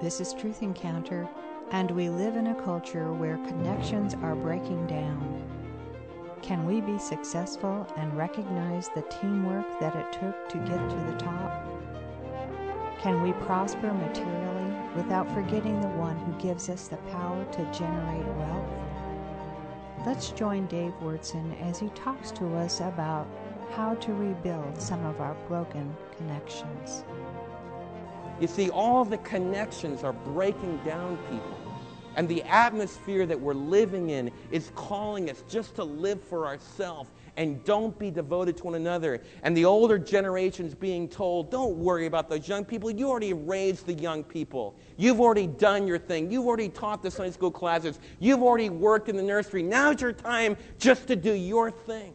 This is Truth Encounter, and we live in a culture where connections are breaking down. Can we be successful and recognize the teamwork that it took to get to the top? Can we prosper materially without forgetting the one who gives us the power to generate wealth? Let's join Dave Wyrtzen as he talks to us about how to rebuild some of our broken connections. You see, all the connections are breaking down people. And the atmosphere that we're living in is calling us just to live for ourselves and don't be devoted to one another. And the older generation's being told, don't worry about those young people. You already raised the young people. You've already done your thing. You've already taught the Sunday school classes. You've already worked in the nursery. Now's your time just to do your thing.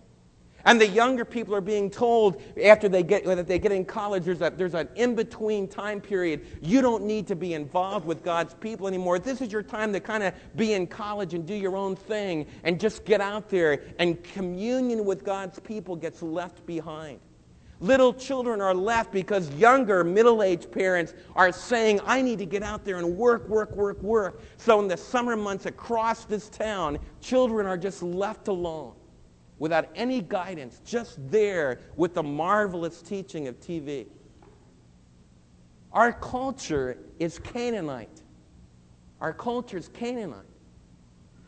And the younger people are being told after they get, that they get in college, there's, a, there's an in between time period. You don't need to be involved with God's people anymore. This is your time to kind of be in college and do your own thing and just get out there. And communion with God's people gets left behind. Little children are left because younger, middle aged parents are saying, I need to get out there and work, work, work, work. So in the summer months across this town, children are just left alone without any guidance, just there with the marvelous teaching of TV. Our culture is Canaanite. Our culture is Canaanite.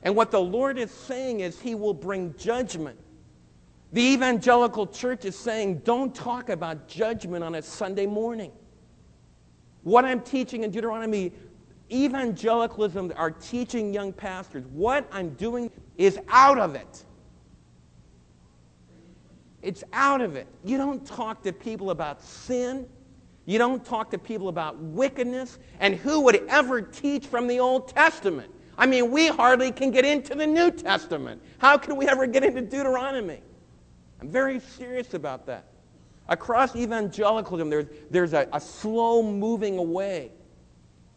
And what the Lord is saying is He will bring judgment. The evangelical church is saying, don't talk about judgment on a Sunday morning. What I'm teaching in Deuteronomy, evangelicalism are teaching young pastors. What I'm doing is out of it. It's out of it. You don't talk to people about sin. You don't talk to people about wickedness. And who would ever teach from the Old Testament? I mean, we hardly can get into the New Testament. How can we ever get into Deuteronomy? I'm very serious about that. Across evangelicalism, there's, there's a, a slow moving away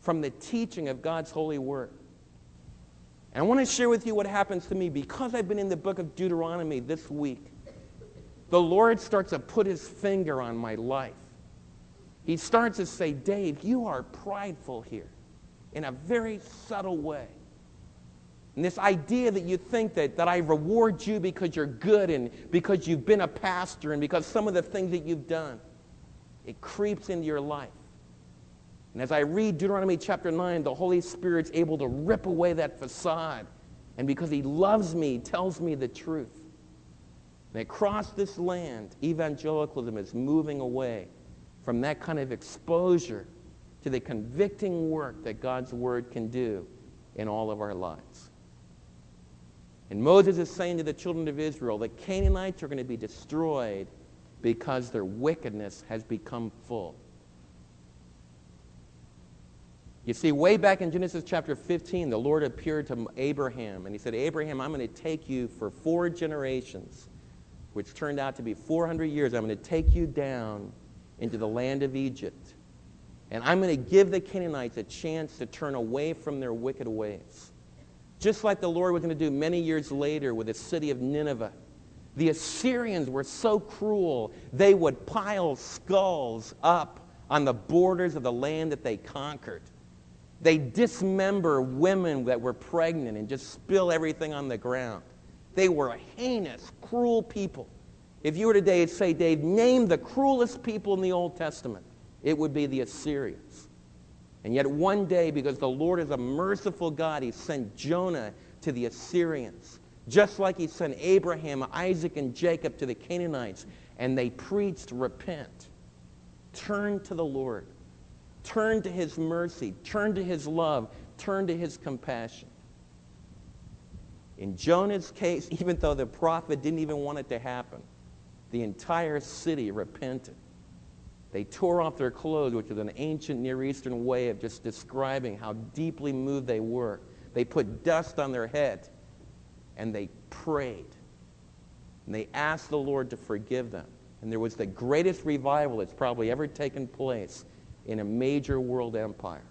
from the teaching of God's holy word. And I want to share with you what happens to me because I've been in the book of Deuteronomy this week the Lord starts to put his finger on my life. He starts to say, Dave, you are prideful here in a very subtle way. And this idea that you think that, that I reward you because you're good and because you've been a pastor and because some of the things that you've done, it creeps into your life. And as I read Deuteronomy chapter 9, the Holy Spirit's able to rip away that facade. And because He loves me, tells me the truth. And across this land, evangelicalism is moving away from that kind of exposure to the convicting work that God's Word can do in all of our lives. And Moses is saying to the children of Israel that Canaanites are going to be destroyed because their wickedness has become full. You see, way back in Genesis chapter 15, the Lord appeared to Abraham and he said, Abraham, I'm going to take you for four generations which turned out to be 400 years, I'm going to take you down into the land of Egypt. And I'm going to give the Canaanites a chance to turn away from their wicked ways. Just like the Lord was going to do many years later with the city of Nineveh. The Assyrians were so cruel, they would pile skulls up on the borders of the land that they conquered. They dismember women that were pregnant and just spill everything on the ground. They were a heinous, cruel people. If you were today to say, Dave, name the cruelest people in the Old Testament, it would be the Assyrians. And yet, one day, because the Lord is a merciful God, He sent Jonah to the Assyrians, just like He sent Abraham, Isaac, and Jacob to the Canaanites, and they preached, Repent. Turn to the Lord. Turn to His mercy. Turn to His love. Turn to His compassion. In Jonah's case, even though the prophet didn't even want it to happen, the entire city repented. They tore off their clothes, which is an ancient Near Eastern way of just describing how deeply moved they were. They put dust on their head and they prayed. And they asked the Lord to forgive them. And there was the greatest revival that's probably ever taken place in a major world empire.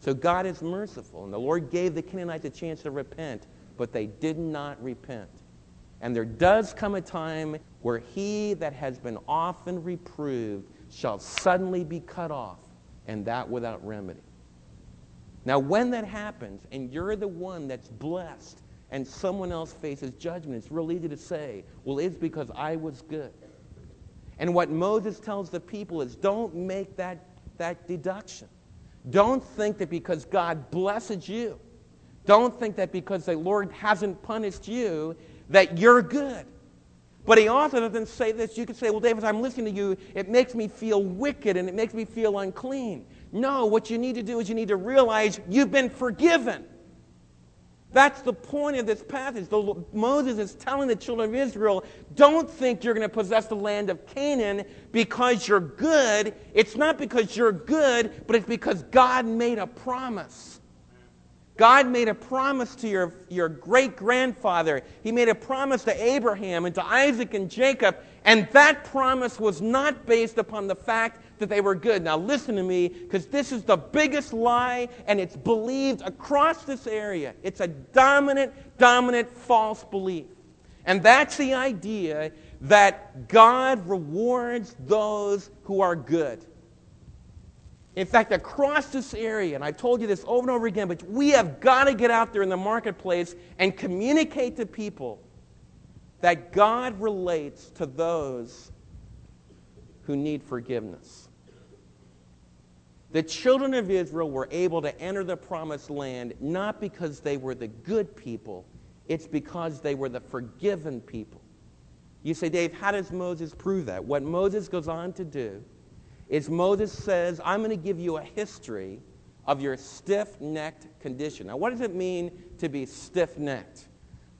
So God is merciful, and the Lord gave the Canaanites a chance to repent, but they did not repent. And there does come a time where he that has been often reproved shall suddenly be cut off, and that without remedy. Now, when that happens and you're the one that's blessed and someone else faces judgment, it's real easy to say, well, it's because I was good. And what Moses tells the people is don't make that, that deduction. Don't think that because God blesses you, don't think that because the Lord hasn't punished you, that you're good. But he also doesn't say this. You could say, well, David, I'm listening to you. It makes me feel wicked and it makes me feel unclean. No, what you need to do is you need to realize you've been forgiven. That's the point of this passage. The, Moses is telling the children of Israel, don't think you're going to possess the land of Canaan because you're good. It's not because you're good, but it's because God made a promise. God made a promise to your, your great grandfather. He made a promise to Abraham and to Isaac and Jacob, and that promise was not based upon the fact that they were good. Now, listen to me, because this is the biggest lie, and it's believed across this area. It's a dominant, dominant false belief. And that's the idea that God rewards those who are good. In fact, across this area, and I've told you this over and over again, but we have got to get out there in the marketplace and communicate to people that God relates to those who need forgiveness. The children of Israel were able to enter the promised land not because they were the good people, it's because they were the forgiven people. You say, Dave, how does Moses prove that? What Moses goes on to do is Moses says, I'm going to give you a history of your stiff necked condition. Now, what does it mean to be stiff necked?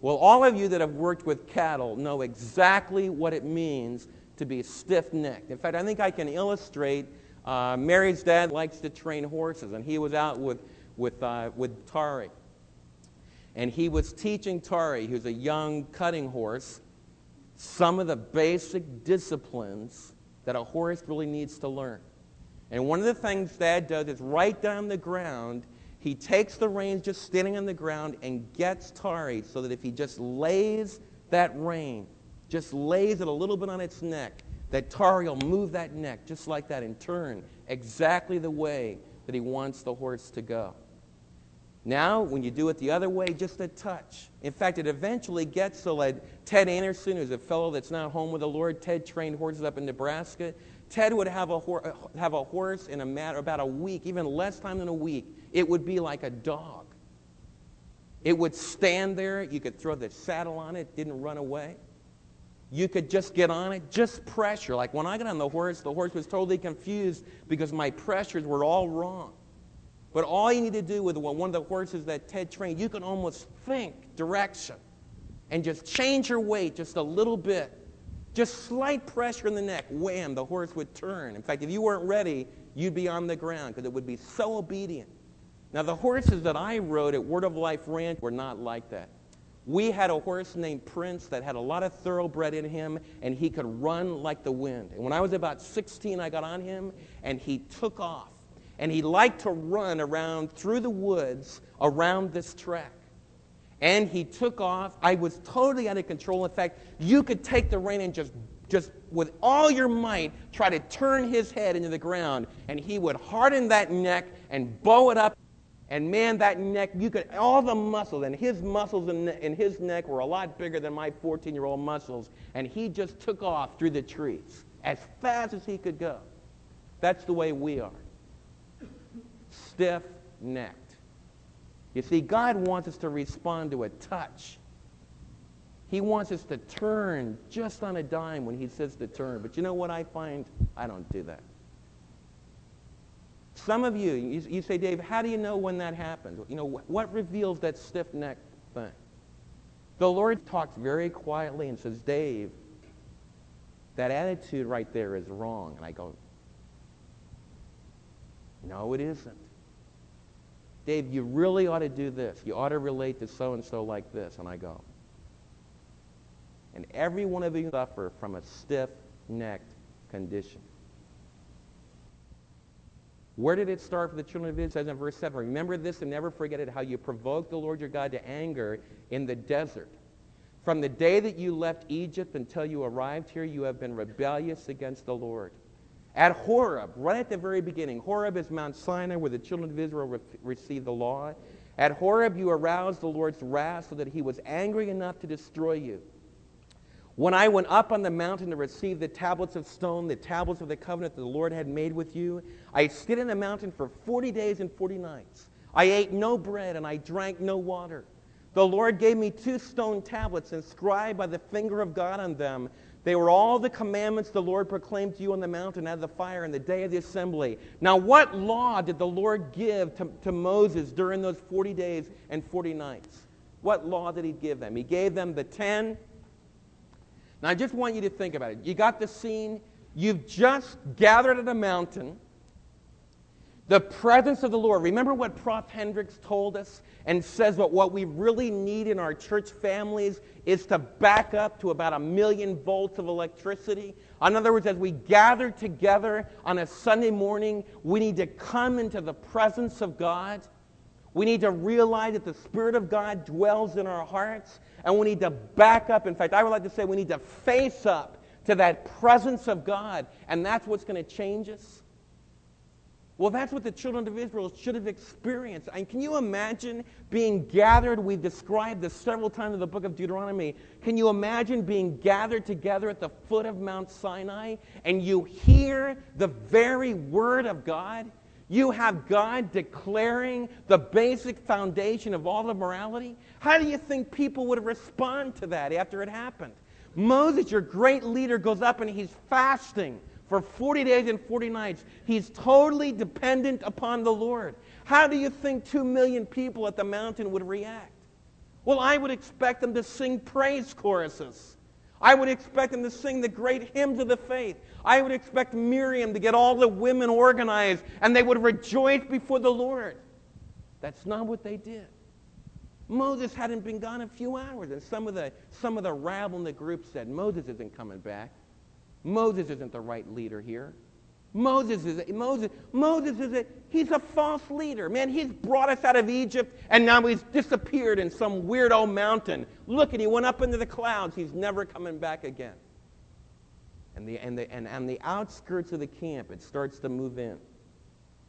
Well, all of you that have worked with cattle know exactly what it means to be stiff necked. In fact, I think I can illustrate. Uh, Mary's dad likes to train horses, and he was out with, with, uh, with Tari. And he was teaching Tari, who's a young cutting horse, some of the basic disciplines that a horse really needs to learn. And one of the things Dad does is right down the ground, he takes the reins just standing on the ground and gets Tari so that if he just lays that rein, just lays it a little bit on its neck, that Tari will move that neck just like that and turn exactly the way that he wants the horse to go. Now, when you do it the other way, just a touch. In fact, it eventually gets so that Ted Anderson, who's a fellow that's not home with the Lord, Ted trained horses up in Nebraska. Ted would have a, have a horse in a matter about a week, even less time than a week. It would be like a dog. It would stand there. You could throw the saddle on it, didn't run away. You could just get on it, just pressure. Like when I got on the horse, the horse was totally confused because my pressures were all wrong. But all you need to do with one of the horses that Ted trained, you can almost think direction and just change your weight just a little bit. Just slight pressure in the neck, wham, the horse would turn. In fact, if you weren't ready, you'd be on the ground because it would be so obedient. Now, the horses that I rode at Word of Life Ranch were not like that. We had a horse named Prince that had a lot of thoroughbred in him, and he could run like the wind. And when I was about 16, I got on him, and he took off and he liked to run around through the woods around this track. And he took off. I was totally out of control. In fact, you could take the rein and just, just with all your might, try to turn his head into the ground, and he would harden that neck and bow it up. And man, that neck, you could, all the muscles, and his muscles in, in his neck were a lot bigger than my 14 year old muscles. And he just took off through the trees as fast as he could go. That's the way we are stiff necked. You see, God wants us to respond to a touch. He wants us to turn just on a dime when He says to turn. But you know what I find? I don't do that. Some of you, you, you say, Dave, how do you know when that happens? You know, what, what reveals that stiff neck thing? The Lord talks very quietly and says, Dave, that attitude right there is wrong. And I go, no, it isn't. Dave, you really ought to do this. You ought to relate to so and so like this. And I go. And every one of you suffer from a stiff necked condition. Where did it start for the children of Israel? In verse 7 Remember this and never forget it, how you provoked the Lord your God to anger in the desert. From the day that you left Egypt until you arrived here, you have been rebellious against the Lord. At Horeb, right at the very beginning, Horeb is Mount Sinai where the children of Israel re- received the law. At Horeb, you aroused the Lord's wrath so that he was angry enough to destroy you. When I went up on the mountain to receive the tablets of stone, the tablets of the covenant that the Lord had made with you, I stood in the mountain for 40 days and 40 nights. I ate no bread and I drank no water. The Lord gave me two stone tablets inscribed by the finger of God on them. They were all the commandments the Lord proclaimed to you on the mountain out of the fire in the day of the assembly. Now, what law did the Lord give to, to Moses during those 40 days and 40 nights? What law did he give them? He gave them the 10. Now, I just want you to think about it. You got the scene. You've just gathered at a mountain the presence of the Lord. Remember what Prof. Hendricks told us and says that what we really need in our church families is to back up to about a million volts of electricity. In other words, as we gather together on a Sunday morning, we need to come into the presence of God. We need to realize that the Spirit of God dwells in our hearts, and we need to back up. In fact, I would like to say we need to face up to that presence of God, and that's what's going to change us. Well, that's what the children of Israel should have experienced. And can you imagine being gathered? We've described this several times in the book of Deuteronomy. Can you imagine being gathered together at the foot of Mount Sinai and you hear the very word of God? You have God declaring the basic foundation of all of morality. How do you think people would respond to that after it happened? Moses, your great leader, goes up and he's fasting for 40 days and 40 nights. He's totally dependent upon the Lord. How do you think 2 million people at the mountain would react? Well, I would expect them to sing praise choruses. I would expect them to sing the great hymns of the faith. I would expect Miriam to get all the women organized and they would rejoice before the Lord. That's not what they did. Moses hadn't been gone a few hours, and some of the, some of the rabble in the group said, Moses isn't coming back. Moses isn't the right leader here. Moses is a, Moses Moses is a he's a false leader. Man, he's brought us out of Egypt and now he's disappeared in some weirdo mountain. Look at he went up into the clouds. He's never coming back again. And the and the and, and the outskirts of the camp, it starts to move in.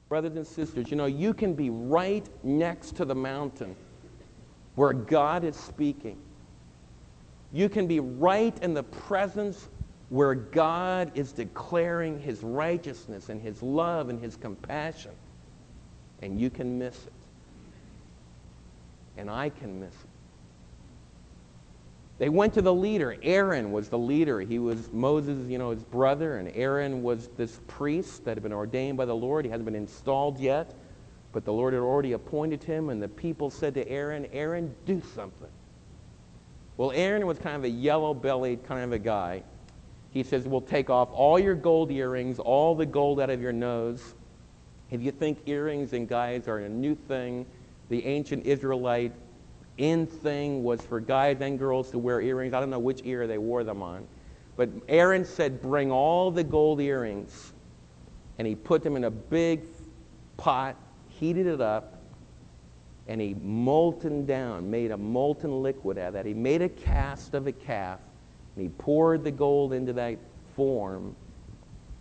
Brothers and sisters, you know, you can be right next to the mountain where God is speaking. You can be right in the presence where God is declaring his righteousness and his love and his compassion, and you can miss it. And I can miss it. They went to the leader. Aaron was the leader. He was Moses, you know, his brother, and Aaron was this priest that had been ordained by the Lord. He hadn't been installed yet, but the Lord had already appointed him, and the people said to Aaron, Aaron, do something. Well, Aaron was kind of a yellow-bellied kind of a guy he says, We'll take off all your gold earrings, all the gold out of your nose. If you think earrings and guys are a new thing, the ancient Israelite in thing was for guys and girls to wear earrings. I don't know which ear they wore them on. But Aaron said, Bring all the gold earrings. And he put them in a big pot, heated it up, and he molten down, made a molten liquid out of that. He made a cast of a calf and he poured the gold into that form,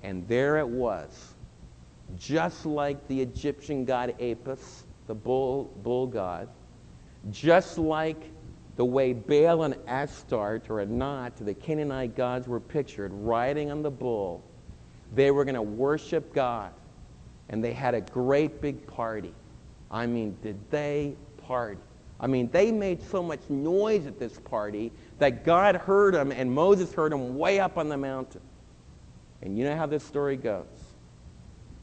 and there it was, just like the Egyptian god Apis, the bull, bull god, just like the way Baal and Astarte or Anat, the Canaanite gods, were pictured riding on the bull. They were going to worship God, and they had a great big party. I mean, did they party? I mean, they made so much noise at this party that God heard them and Moses heard them way up on the mountain. And you know how this story goes.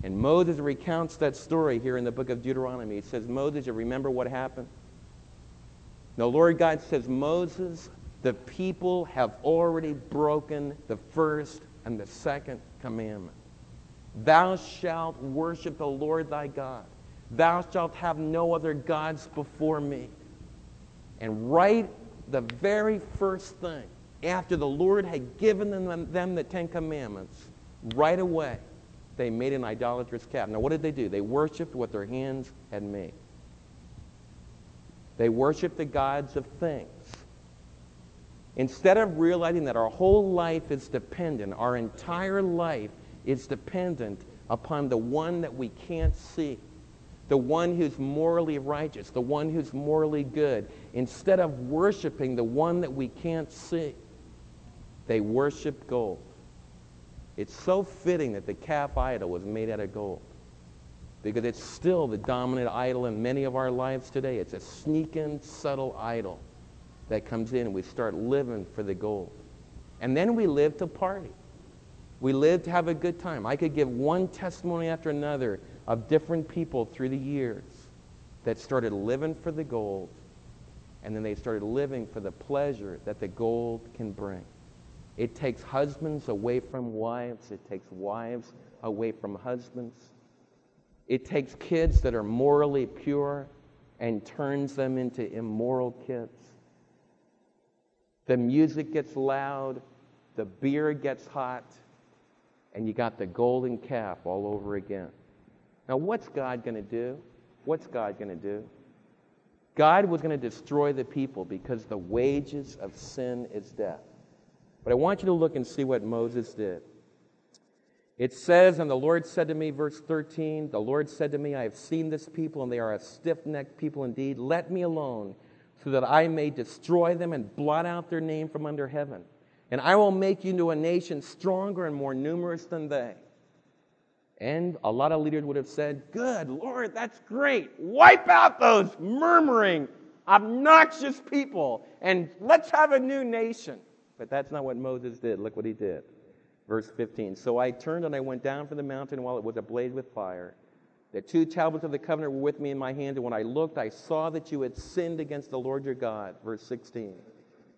And Moses recounts that story here in the book of Deuteronomy. He says, Moses, you remember what happened? The Lord God says, Moses, the people have already broken the first and the second commandment. Thou shalt worship the Lord thy God. Thou shalt have no other gods before me. And right the very first thing, after the Lord had given them, them the Ten Commandments, right away, they made an idolatrous calf. Now, what did they do? They worshiped what their hands had made. They worshiped the gods of things. Instead of realizing that our whole life is dependent, our entire life is dependent upon the one that we can't see, the one who's morally righteous, the one who's morally good, instead of worshiping the one that we can't see. They worship gold. It's so fitting that the calf idol was made out of gold because it's still the dominant idol in many of our lives today. It's a sneaking, subtle idol that comes in and we start living for the gold. And then we live to party. We live to have a good time. I could give one testimony after another of different people through the years that started living for the gold and then they started living for the pleasure that the gold can bring. It takes husbands away from wives. It takes wives away from husbands. It takes kids that are morally pure and turns them into immoral kids. The music gets loud, the beer gets hot, and you got the golden calf all over again. Now, what's God going to do? What's God going to do? God was going to destroy the people because the wages of sin is death. But I want you to look and see what Moses did. It says, And the Lord said to me, verse 13, the Lord said to me, I have seen this people, and they are a stiff necked people indeed. Let me alone, so that I may destroy them and blot out their name from under heaven. And I will make you into a nation stronger and more numerous than they. And a lot of leaders would have said, Good, Lord, that's great. Wipe out those murmuring, obnoxious people, and let's have a new nation. But that's not what Moses did. Look what he did. Verse 15. So I turned and I went down from the mountain while it was ablaze with fire. The two tablets of the covenant were with me in my hand, and when I looked, I saw that you had sinned against the Lord your God. Verse 16.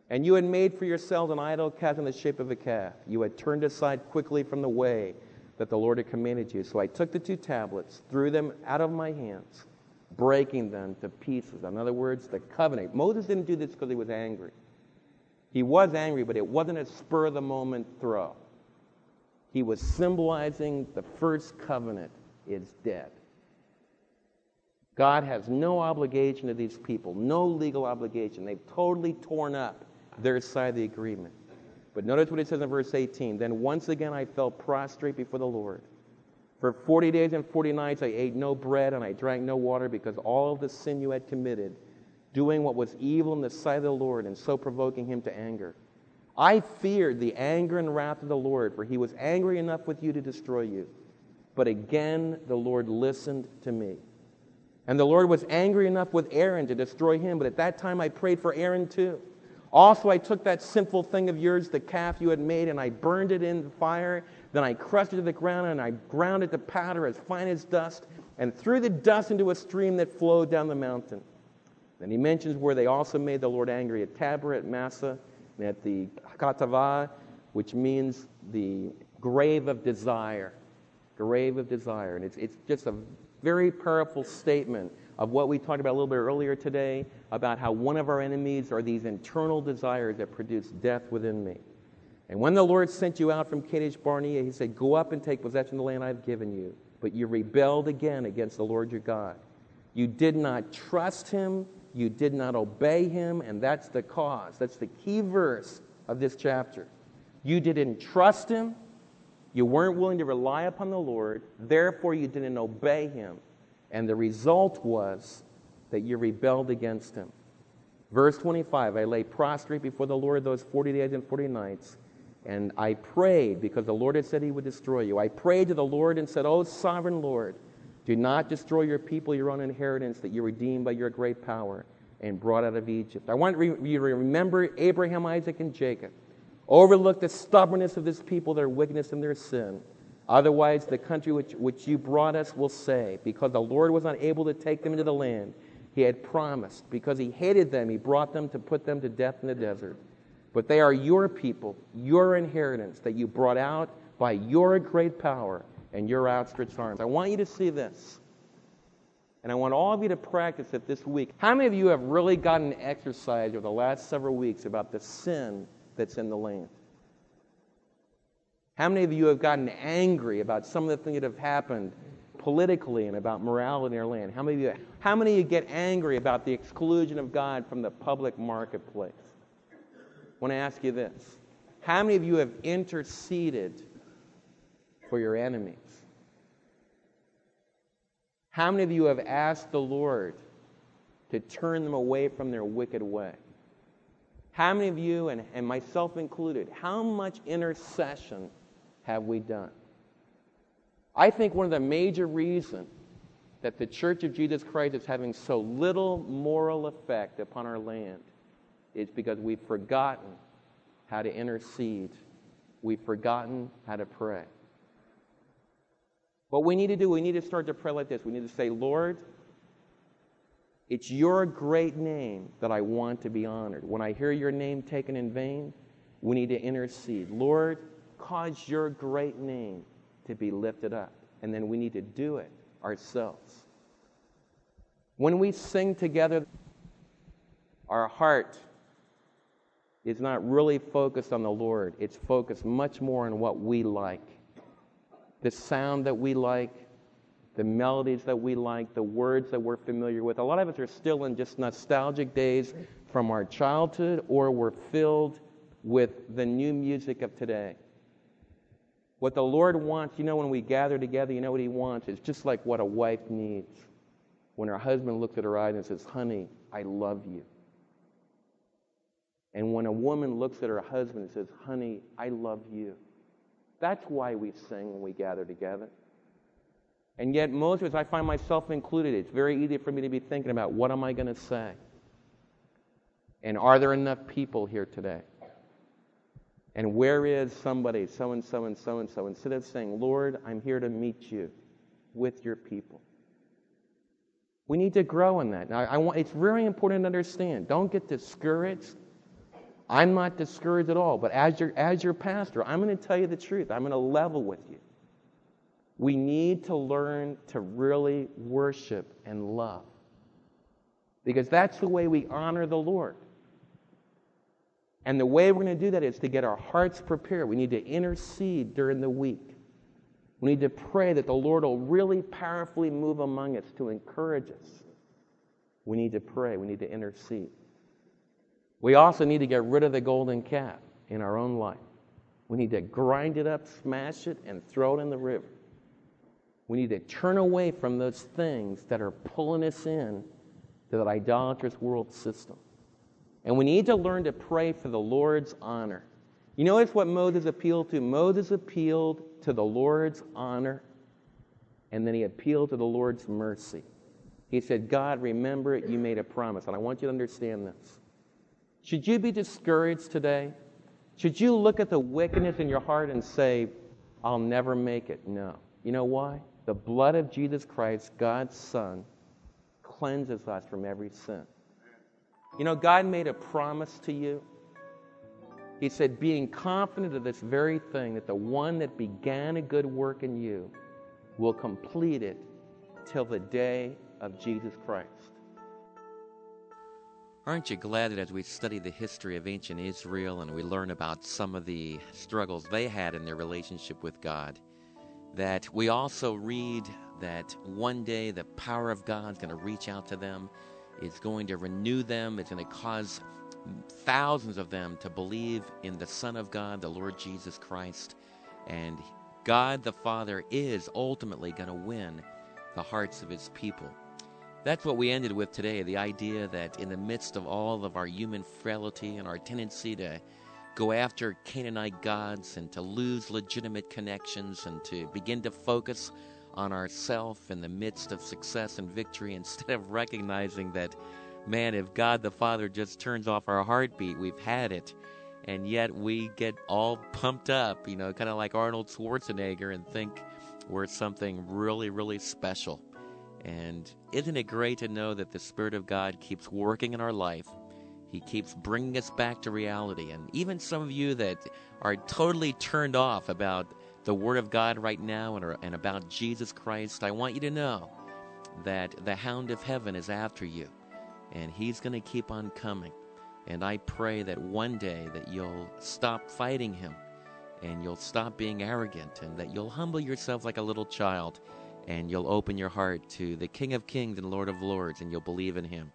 And you had made for yourselves an idol cast in the shape of a calf. You had turned aside quickly from the way that the Lord had commanded you. So I took the two tablets, threw them out of my hands, breaking them to pieces. In other words, the covenant. Moses didn't do this because he was angry. He was angry, but it wasn't a spur of the moment throw. He was symbolizing the first covenant is dead. God has no obligation to these people, no legal obligation. They've totally torn up their side of the agreement. But notice what it says in verse 18. Then once again I fell prostrate before the Lord. For 40 days and 40 nights I ate no bread and I drank no water because all the sin you had committed, doing what was evil in the sight of the Lord and so provoking him to anger. I feared the anger and wrath of the Lord, for he was angry enough with you to destroy you. But again, the Lord listened to me. And the Lord was angry enough with Aaron to destroy him, but at that time I prayed for Aaron too. Also, I took that sinful thing of yours, the calf you had made, and I burned it in the fire. Then I crushed it to the ground, and I ground it to powder as fine as dust, and threw the dust into a stream that flowed down the mountain. Then he mentions where they also made the Lord angry at Taberah, at Massah, at the Hakatavah, which means the grave of desire. Grave of desire. And it's, it's just a very powerful statement of what we talked about a little bit earlier today about how one of our enemies are these internal desires that produce death within me. And when the Lord sent you out from Kadesh Barnea, he said, Go up and take possession of the land I've given you. But you rebelled again against the Lord your God. You did not trust him you did not obey him, and that's the cause. That's the key verse of this chapter. You didn't trust him. You weren't willing to rely upon the Lord. Therefore, you didn't obey him. And the result was that you rebelled against him. Verse 25 I lay prostrate before the Lord those 40 days and 40 nights, and I prayed because the Lord had said he would destroy you. I prayed to the Lord and said, O sovereign Lord, do not destroy your people, your own inheritance that you redeemed by your great power and brought out of Egypt. I want you to remember Abraham, Isaac, and Jacob. Overlook the stubbornness of this people, their wickedness, and their sin. Otherwise, the country which, which you brought us will say, because the Lord was unable to take them into the land he had promised. Because he hated them, he brought them to put them to death in the desert. But they are your people, your inheritance that you brought out by your great power and your outstretched arms. I want you to see this. And I want all of you to practice it this week. How many of you have really gotten exercise over the last several weeks about the sin that's in the land? How many of you have gotten angry about some of the things that have happened politically and about morality in our land? How many of you, how many of you get angry about the exclusion of God from the public marketplace? I want to ask you this. How many of you have interceded for your enemies? How many of you have asked the Lord to turn them away from their wicked way? How many of you, and, and myself included, how much intercession have we done? I think one of the major reasons that the Church of Jesus Christ is having so little moral effect upon our land is because we've forgotten how to intercede. We've forgotten how to pray. What we need to do, we need to start to pray like this. We need to say, Lord, it's your great name that I want to be honored. When I hear your name taken in vain, we need to intercede. Lord, cause your great name to be lifted up. And then we need to do it ourselves. When we sing together, our heart is not really focused on the Lord. It's focused much more on what we like. The sound that we like, the melodies that we like, the words that we're familiar with. A lot of us are still in just nostalgic days from our childhood, or we're filled with the new music of today. What the Lord wants, you know, when we gather together, you know what He wants? It's just like what a wife needs. When her husband looks at her eyes and says, Honey, I love you. And when a woman looks at her husband and says, Honey, I love you. That's why we sing when we gather together. And yet, most of us, I find myself included, it's very easy for me to be thinking about what am I going to say? And are there enough people here today? And where is somebody, so and so and so and so? Instead of saying, Lord, I'm here to meet you with your people. We need to grow in that. Now, I want, it's very important to understand. Don't get discouraged I'm not discouraged at all, but as your, as your pastor, I'm going to tell you the truth. I'm going to level with you. We need to learn to really worship and love because that's the way we honor the Lord. And the way we're going to do that is to get our hearts prepared. We need to intercede during the week. We need to pray that the Lord will really powerfully move among us to encourage us. We need to pray. We need to intercede. We also need to get rid of the golden calf in our own life. We need to grind it up, smash it, and throw it in the river. We need to turn away from those things that are pulling us in to that idolatrous world system. And we need to learn to pray for the Lord's honor. You notice what Moses appealed to? Moses appealed to the Lord's honor, and then he appealed to the Lord's mercy. He said, God, remember it, you made a promise. And I want you to understand this. Should you be discouraged today? Should you look at the wickedness in your heart and say, I'll never make it? No. You know why? The blood of Jesus Christ, God's Son, cleanses us from every sin. You know, God made a promise to you. He said, being confident of this very thing, that the one that began a good work in you will complete it till the day of Jesus Christ. Aren't you glad that as we study the history of ancient Israel and we learn about some of the struggles they had in their relationship with God, that we also read that one day the power of God is going to reach out to them, it's going to renew them, it's going to cause thousands of them to believe in the Son of God, the Lord Jesus Christ, and God the Father is ultimately going to win the hearts of his people. That's what we ended with today the idea that in the midst of all of our human frailty and our tendency to go after Canaanite gods and to lose legitimate connections and to begin to focus on ourself in the midst of success and victory instead of recognizing that, man, if God the Father just turns off our heartbeat, we've had it. And yet we get all pumped up, you know, kind of like Arnold Schwarzenegger and think we're something really, really special. And isn't it great to know that the Spirit of God keeps working in our life? He keeps bringing us back to reality. And even some of you that are totally turned off about the Word of God right now and, and about Jesus Christ, I want you to know that the hound of heaven is after you. And he's going to keep on coming. And I pray that one day that you'll stop fighting him and you'll stop being arrogant and that you'll humble yourself like a little child and you'll open your heart to the King of Kings and Lord of Lords, and you'll believe in him.